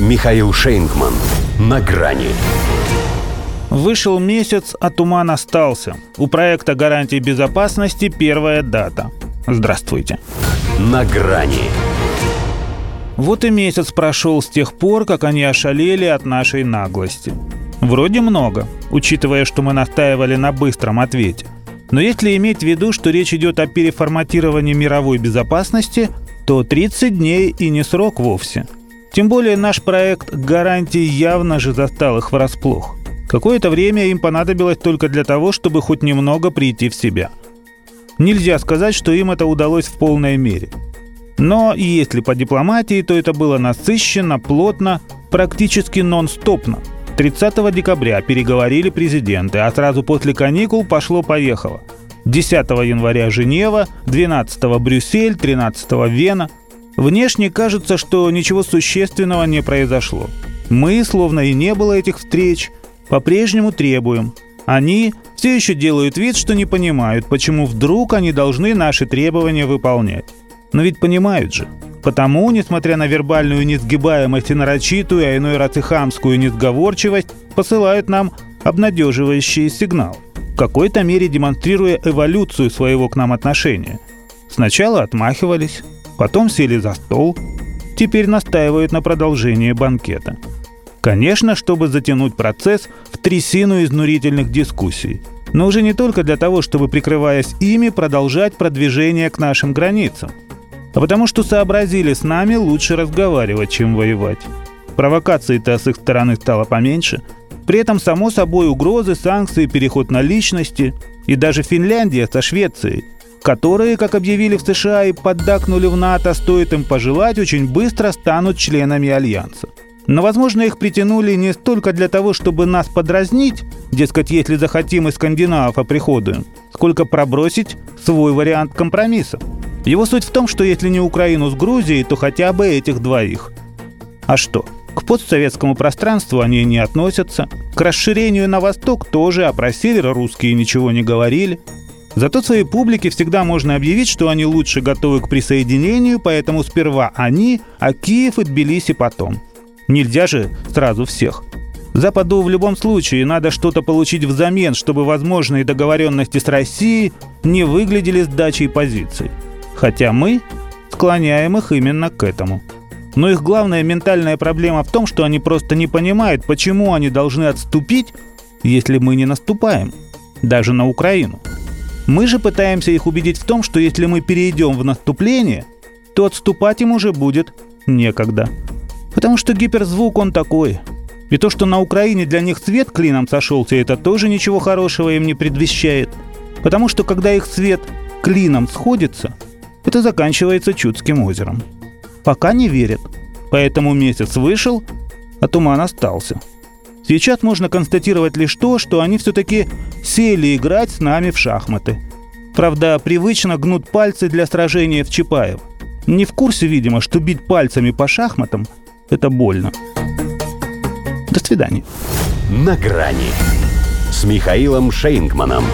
Михаил Шейнгман. На грани. Вышел месяц, а туман остался. У проекта гарантии безопасности первая дата. Здравствуйте. На грани. Вот и месяц прошел с тех пор, как они ошалели от нашей наглости. Вроде много, учитывая, что мы настаивали на быстром ответе. Но если иметь в виду, что речь идет о переформатировании мировой безопасности, то 30 дней и не срок вовсе. Тем более наш проект гарантий явно же застал их врасплох. Какое-то время им понадобилось только для того, чтобы хоть немного прийти в себя. Нельзя сказать, что им это удалось в полной мере. Но если по дипломатии, то это было насыщенно, плотно, практически нон-стопно. 30 декабря переговорили президенты, а сразу после каникул пошло-поехало. 10 января Женева, 12 Брюссель, 13 Вена. Внешне кажется, что ничего существенного не произошло. Мы, словно и не было этих встреч, по-прежнему требуем. Они все еще делают вид, что не понимают, почему вдруг они должны наши требования выполнять. Но ведь понимают же. Потому, несмотря на вербальную несгибаемость и нарочитую, а иной раз и хамскую несговорчивость, посылают нам обнадеживающий сигнал, в какой-то мере демонстрируя эволюцию своего к нам отношения. Сначала отмахивались, потом сели за стол, теперь настаивают на продолжении банкета. Конечно, чтобы затянуть процесс в трясину изнурительных дискуссий, но уже не только для того, чтобы, прикрываясь ими, продолжать продвижение к нашим границам – а потому что сообразили с нами лучше разговаривать, чем воевать. Провокаций-то с их стороны стало поменьше. При этом, само собой, угрозы, санкции, переход на личности и даже Финляндия со Швецией, которые, как объявили в США и поддакнули в НАТО, стоит им пожелать, очень быстро станут членами Альянса. Но, возможно, их притянули не столько для того, чтобы нас подразнить, дескать, если захотим и скандинавов оприходуем, сколько пробросить свой вариант компромисса. Его суть в том, что если не Украину с Грузией, то хотя бы этих двоих. А что? К постсоветскому пространству они не относятся. К расширению на восток тоже, а про север русские ничего не говорили. Зато своей публике всегда можно объявить, что они лучше готовы к присоединению, поэтому сперва они, а Киев и Тбилиси потом. Нельзя же сразу всех. Западу в любом случае надо что-то получить взамен, чтобы возможные договоренности с Россией не выглядели сдачей позиций хотя мы склоняем их именно к этому. Но их главная ментальная проблема в том, что они просто не понимают, почему они должны отступить, если мы не наступаем, даже на Украину. Мы же пытаемся их убедить в том, что если мы перейдем в наступление, то отступать им уже будет некогда. Потому что гиперзвук он такой. И то, что на Украине для них цвет клином сошелся, это тоже ничего хорошего им не предвещает. Потому что когда их цвет клином сходится – это заканчивается Чудским озером. Пока не верят. Поэтому месяц вышел, а туман остался. Сейчас можно констатировать лишь то, что они все-таки сели играть с нами в шахматы. Правда, привычно гнут пальцы для сражения в Чапаево. Не в курсе, видимо, что бить пальцами по шахматам – это больно. До свидания. На грани с Михаилом Шейнгманом.